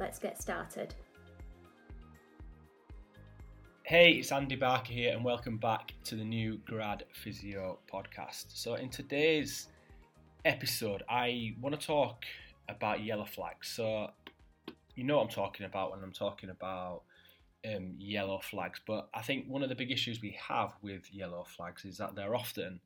let's get started. Hey, it's Andy Barker here, and welcome back to the new Grad Physio podcast. So, in today's episode, I want to talk about yellow flags. So, you know what I'm talking about when I'm talking about um, yellow flags, but I think one of the big issues we have with yellow flags is that they're often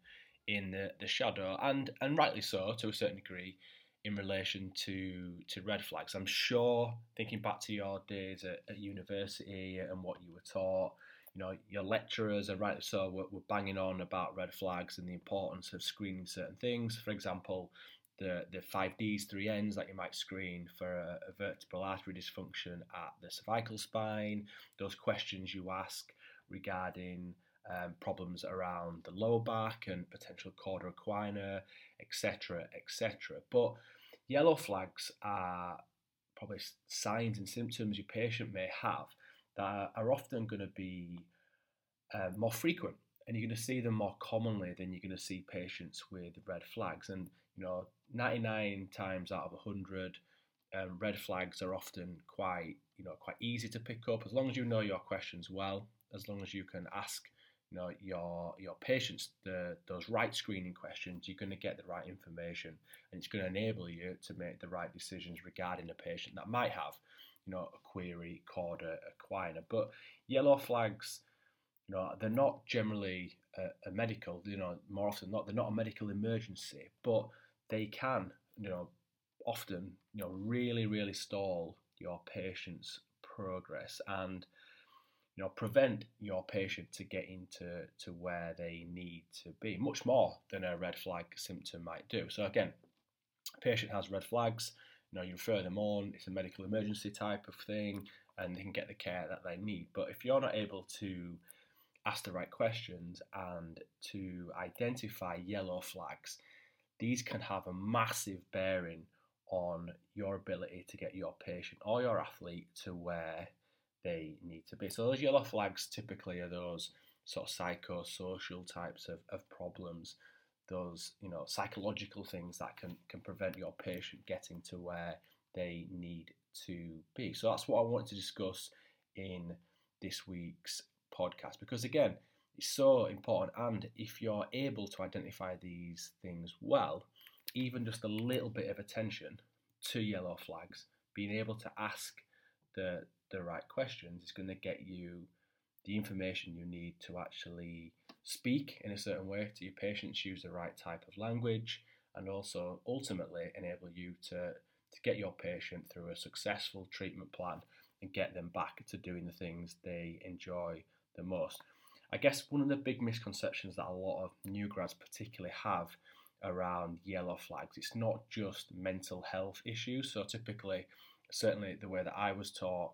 in the, the shadow, and, and rightly so to a certain degree, in relation to to red flags. I'm sure, thinking back to your days at, at university and what you were taught, you know, your lecturers are rightly so were, were banging on about red flags and the importance of screening certain things. For example, the, the 5Ds, 3Ns that you might screen for a, a, vertebral artery dysfunction at the cervical spine, those questions you ask regarding um, problems around the lower back and potential cauda equina, etc., etc. But yellow flags are probably signs and symptoms your patient may have that are often going to be uh, more frequent and you're going to see them more commonly than you're going to see patients with red flags. And you know, 99 times out of 100, um, red flags are often quite, you know, quite easy to pick up as long as you know your questions well, as long as you can ask, know, your your patients the those right screening questions. You're going to get the right information, and it's going to enable you to make the right decisions regarding a patient that might have, you know, a query, cauda equina. But yellow flags you know, they're not generally a, a, medical, you know, more often not, they're not a medical emergency, but they can, you know, often, you know, really, really stall your patient's progress and, you know, prevent your patient to getting to, to where they need to be, much more than a red flag symptom might do. So again, patient has red flags, you know, you refer them on, it's a medical emergency type of thing, and they can get the care that they need. But if you're not able to ask the right questions and to identify yellow flags, these can have a massive bearing on your ability to get your patient or your athlete to where they need to be. So those yellow flags typically are those sort of psychosocial types of, of problems, those you know psychological things that can, can prevent your patient getting to where they need to be. So that's what I want to discuss in this week's podcast because again it's so important and if you're able to identify these things well even just a little bit of attention to yellow flags being able to ask the the right questions is going to get you the information you need to actually speak in a certain way to your patients use the right type of language and also ultimately enable you to to get your patient through a successful treatment plan and get them back to doing the things they enjoy the most. I guess one of the big misconceptions that a lot of new grads particularly have around yellow flags, it's not just mental health issues. So typically, certainly the way that I was taught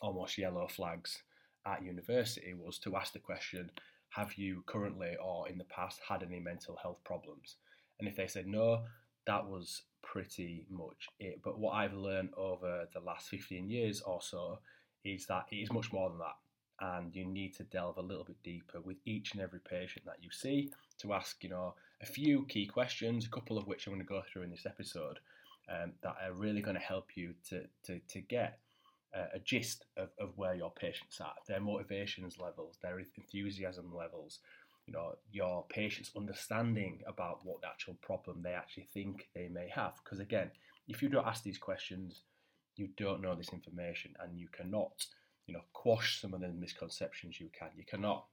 almost yellow flags at university was to ask the question, have you currently or in the past had any mental health problems? And if they said no, that was pretty much it. But what I've learned over the last 15 years or so is that it is much more than that. And you need to delve a little bit deeper with each and every patient that you see to ask, you know, a few key questions, a couple of which I'm going to go through in this episode, um, that are really going to help you to, to, to get a gist of, of where your patients are, their motivations levels, their enthusiasm levels, you know, your patient's understanding about what the actual problem they actually think they may have. Because again, if you don't ask these questions, you don't know this information and you cannot, you know, quash some of the misconceptions you can. You cannot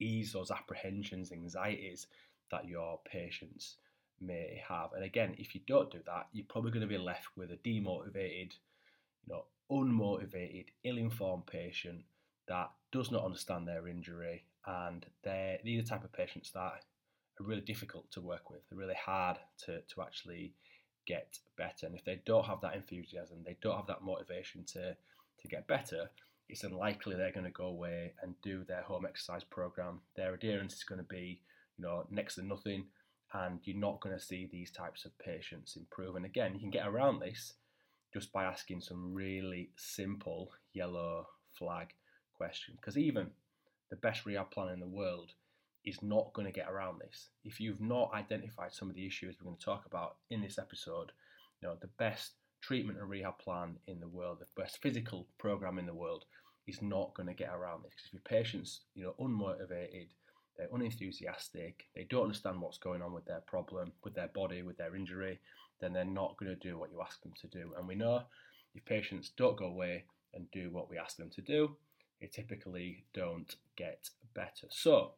ease those apprehensions, anxieties that your patients may have. And again, if you don't do that, you're probably going to be left with a demotivated, you know, unmotivated, ill-informed patient that does not understand their injury, and they're these are the type of patients that are really difficult to work with. They're really hard to to actually get better, and if they don't have that enthusiasm, they don't have that motivation to to get better. It's unlikely they're going to go away and do their home exercise program. Their adherence is going to be, you know, next to nothing, and you're not going to see these types of patients improve. And again, you can get around this just by asking some really simple yellow flag questions. Because even the best rehab plan in the world is not going to get around this. If you've not identified some of the issues we're going to talk about in this episode, you know, the best treatment and rehab plan in the world, the best physical program in the world is not going to get around this. Because if your patient's, you know, unmotivated, they're unenthusiastic, they don't understand what's going on with their problem, with their body, with their injury, then they're not going to do what you ask them to do. And we know if patients don't go away and do what we ask them to do, they typically don't get better. So,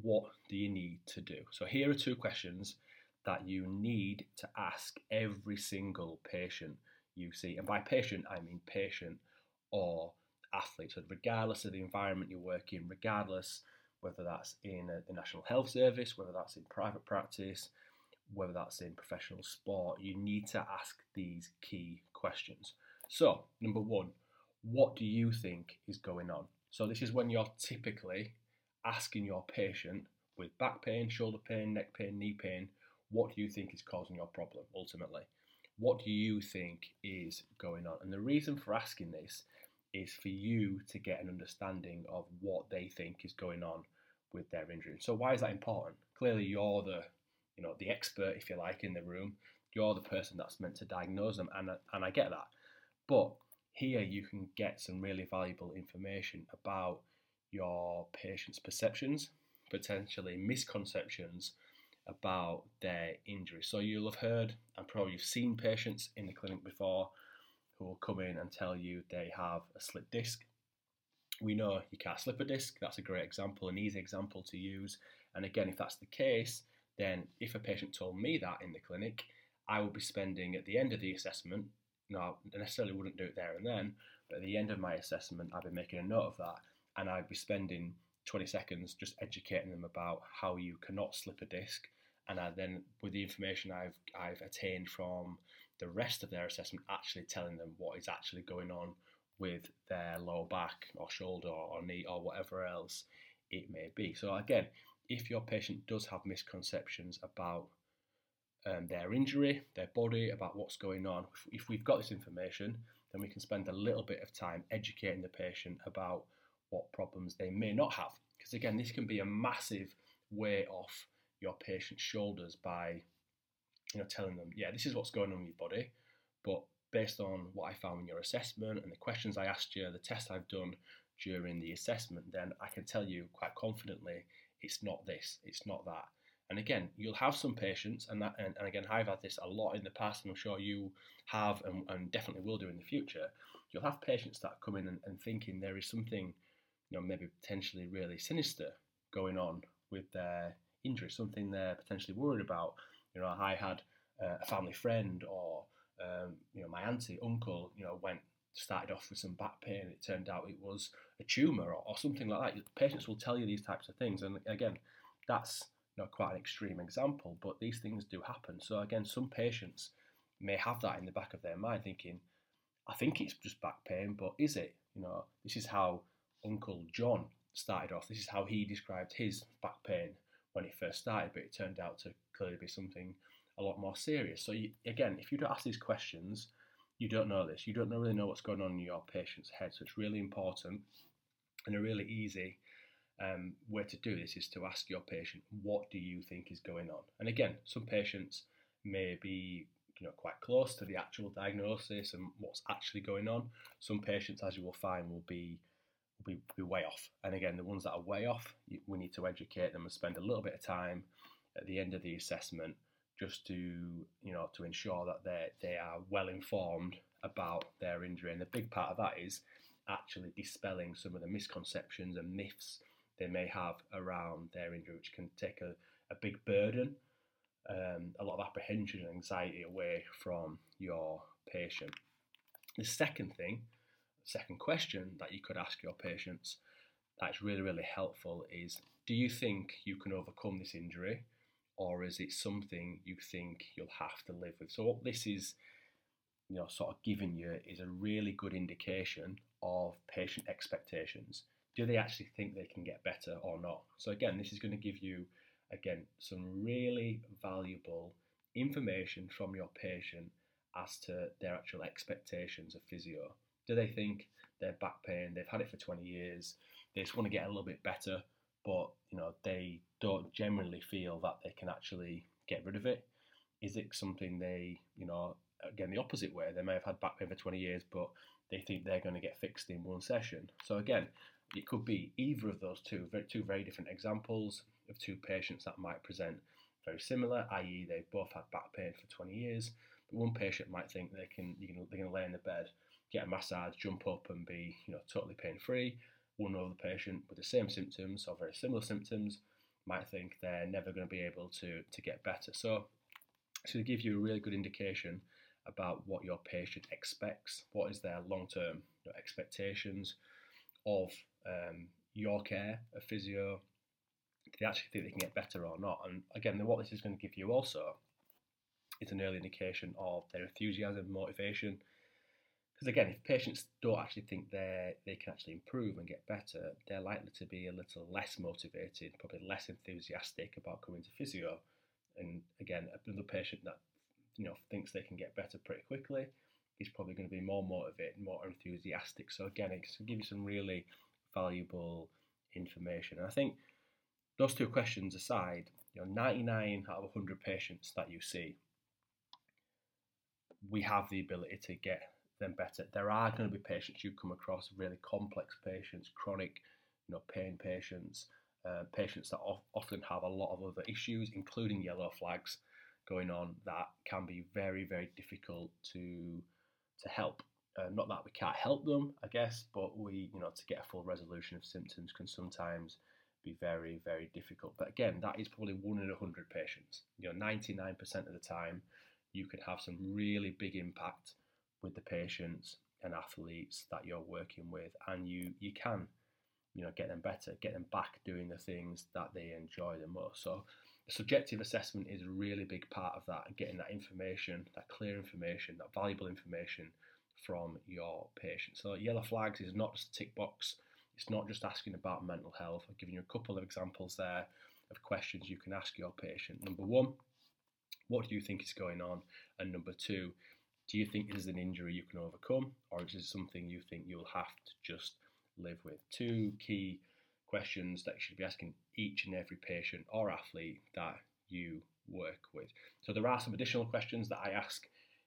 what do you need to do? So, here are two questions that you need to ask every single patient you see. And by patient, I mean patient or athlete. So, regardless of the environment you work in, regardless whether that's in the National Health Service, whether that's in private practice, whether that's in professional sport, you need to ask these key questions. So, number one, what do you think is going on? So, this is when you're typically asking your patient with back pain, shoulder pain, neck pain, knee pain, what do you think is causing your problem ultimately? What do you think is going on? And the reason for asking this is for you to get an understanding of what they think is going on with their injury. So why is that important? Clearly you're the you know the expert if you like in the room. You're the person that's meant to diagnose them and and I get that. But here you can get some really valuable information about your patient's perceptions, potentially misconceptions about their injury. So you'll have heard and probably you've seen patients in the clinic before who will come in and tell you they have a slip disc. We know you can't slip a disc. That's a great example, an easy example to use. And again, if that's the case, then if a patient told me that in the clinic, I would be spending at the end of the assessment no, I necessarily wouldn't do it there and then, but at the end of my assessment, I'd be making a note of that and I'd be spending 20 seconds just educating them about how you cannot slip a disc. And I then, with the information I've, I've attained from the rest of their assessment, actually telling them what is actually going on with their lower back or shoulder or knee or whatever else it may be. So, again, if your patient does have misconceptions about um, their injury, their body, about what's going on. If, if we've got this information, then we can spend a little bit of time educating the patient about what problems they may not have. Because again, this can be a massive weight off your patient's shoulders by you know telling them, yeah, this is what's going on with your body, but based on what I found in your assessment and the questions I asked you, the tests I've done during the assessment, then I can tell you quite confidently it's not this, it's not that. And again, you'll have some patients, and that, and, and again, I've had this a lot in the past, and I'm sure you have, and, and definitely will do in the future. You'll have patients that come in and, and thinking there is something, you know, maybe potentially really sinister going on with their injury, something they're potentially worried about. You know, I had uh, a family friend, or um, you know, my auntie, uncle, you know, went started off with some back pain. It turned out it was a tumour or, or something like that. Patients will tell you these types of things, and again, that's not quite an extreme example, but these things do happen. So again, some patients may have that in the back of their mind, thinking, "I think it's just back pain, but is it?" You know, this is how Uncle John started off. This is how he described his back pain when it first started, but it turned out to clearly be something a lot more serious. So you, again, if you don't ask these questions, you don't know this. You don't really know what's going on in your patient's head. So it's really important and a really easy um, way to do this is to ask your patient, what do you think is going on? And again, some patients may be you know quite close to the actual diagnosis and what's actually going on. Some patients, as you will find, will be will be, be way off. And again, the ones that are way off, we need to educate them and spend a little bit of time at the end of the assessment just to you know to ensure that they they are well informed about their injury. And a big part of that is actually dispelling some of the misconceptions and myths they may have around their injury, which can take a, a big burden, um, a lot of apprehension and anxiety away from your patient. The second thing, second question that you could ask your patients that's really, really helpful is do you think you can overcome this injury? Or is it something you think you'll have to live with? So, what this is, you know, sort of giving you is a really good indication of patient expectations do they actually think they can get better or not? So again, this is going to give you again some really valuable information from your patient as to their actual expectations of physio. Do they think their back pain, they've had it for 20 years, they just want to get a little bit better, but you know, they don't generally feel that they can actually get rid of it? Is it something they, you know, again the opposite way, they may have had back pain for 20 years, but they think they're going to get fixed in one session. So again, it could be either of those two, two very different examples of two patients that might present very similar, i.e., they've both had back pain for 20 years. But one patient might think they can, you know, they're going to lay in the bed, get a massage, jump up, and be, you know, totally pain free. One other patient with the same symptoms or very similar symptoms might think they're never going to be able to to get better. So, to give you a really good indication about what your patient expects, what is their long term expectations of um, your care, a physio, they actually think they can get better or not. And again, what this is going to give you also is an early indication of their enthusiasm, motivation. Because again, if patients don't actually think they they can actually improve and get better, they're likely to be a little less motivated, probably less enthusiastic about coming to physio. And again, another patient that you know thinks they can get better pretty quickly is probably going to be more motivated, more enthusiastic. So again, it can give you some really valuable information. And I think those two questions aside, you know, 99 out of 100 patients that you see, we have the ability to get them better. There are going to be patients you come across, really complex patients, chronic, you know, pain patients, uh, patients that often have a lot of other issues, including yellow flags going on, that can be very, very difficult to to help. Uh, not that we can't help them, I guess, but we, you know, to get a full resolution of symptoms can sometimes be very, very difficult. But again, that is probably one in a hundred patients. You know, 99% of the time, you can have some really big impact with the patients and athletes that you're working with, and you you can, you know, get them better, get them back doing the things that they enjoy the most. So, subjective assessment is a really big part of that, and getting that information, that clear information, that valuable information from your patient. So yellow flags is not just a tick box. It's not just asking about mental health. I've given you a couple of examples there of questions you can ask your patient. Number one, what do you think is going on? And number two, do you think this is an injury you can overcome, or is it something you think you'll have to just live with? Two key questions that you should be asking each and every patient or athlete that you work with. So there are some additional questions that I ask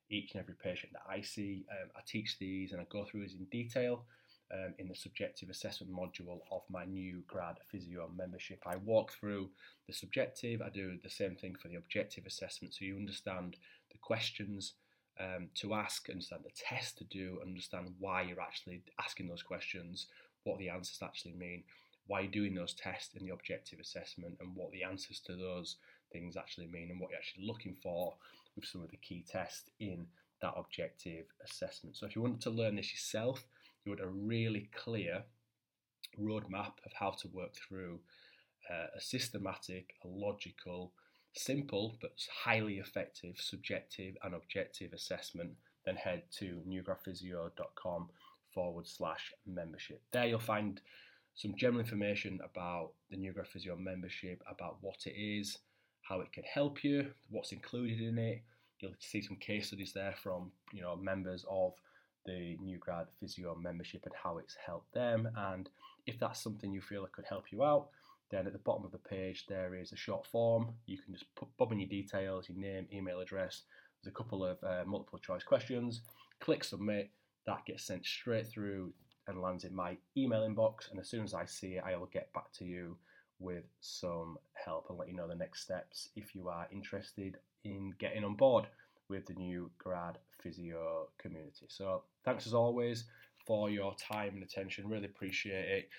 each and every patient that I see. Um, I teach these and I go through these in detail um, in the subjective assessment module of my new grad physio membership. I walk through the subjective, I do the same thing for the objective assessment so you understand the questions um, to ask, understand the test to do, understand why you're actually asking those questions, what the answers actually mean, why you're doing those tests in the objective assessment, and what the answers to those things actually mean, and what you're actually looking for with some of the key tests in that objective assessment. So if you wanted to learn this yourself, you want a really clear roadmap of how to work through uh, a systematic, a logical, simple but highly effective subjective and objective assessment, then head to newgradphysio.com forward slash membership. There you'll find some general information about the New Physio membership, about what it is, how it can help you, what's included in it, You'll see some case studies there from you know members of the new grad physio membership and how it's helped them. And if that's something you feel that could help you out, then at the bottom of the page there is a short form. You can just put, bob in your details, your name, email address. There's a couple of uh, multiple choice questions. Click submit. That gets sent straight through and lands in my email inbox. And as soon as I see it, I will get back to you with some help and let you know the next steps if you are interested in getting on board with the new grad physio community. So, thanks as always for your time and attention. Really appreciate it.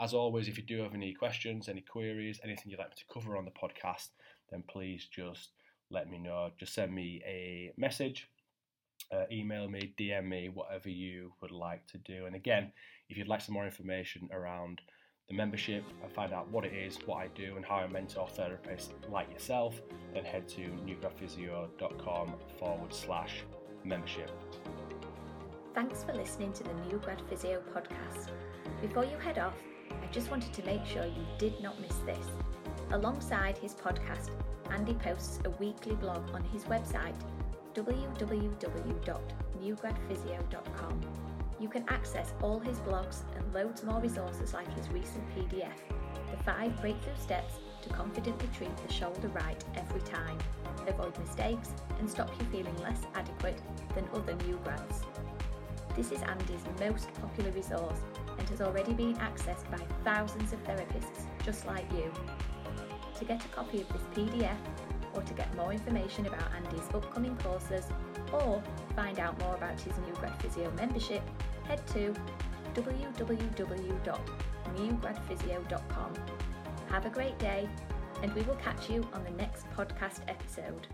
As always, if you do have any questions, any queries, anything you'd like me to cover on the podcast, then please just let me know. Just send me a message, uh, email me, DM me, whatever you would like to do. And again, if you'd like some more information around the membership and find out what it is, what I do, and how I mentor therapists like yourself, then head to newgradphysio.com forward slash membership. Thanks for listening to the New Grad Physio podcast. Before you head off, I just wanted to make sure you did not miss this. Alongside his podcast, Andy posts a weekly blog on his website, www.newgradphysio.com you can access all his blogs and loads more resources like his recent PDF, The 5 Breakthrough Steps to Confidently Treat the Shoulder Right Every Time, avoid mistakes and stop you feeling less adequate than other new grads. This is Andy's most popular resource and has already been accessed by thousands of therapists just like you. To get a copy of this PDF or to get more information about Andy's upcoming courses or find out more about his new grad physio membership, head to www.newgradphysio.com. Have a great day, and we will catch you on the next podcast episode.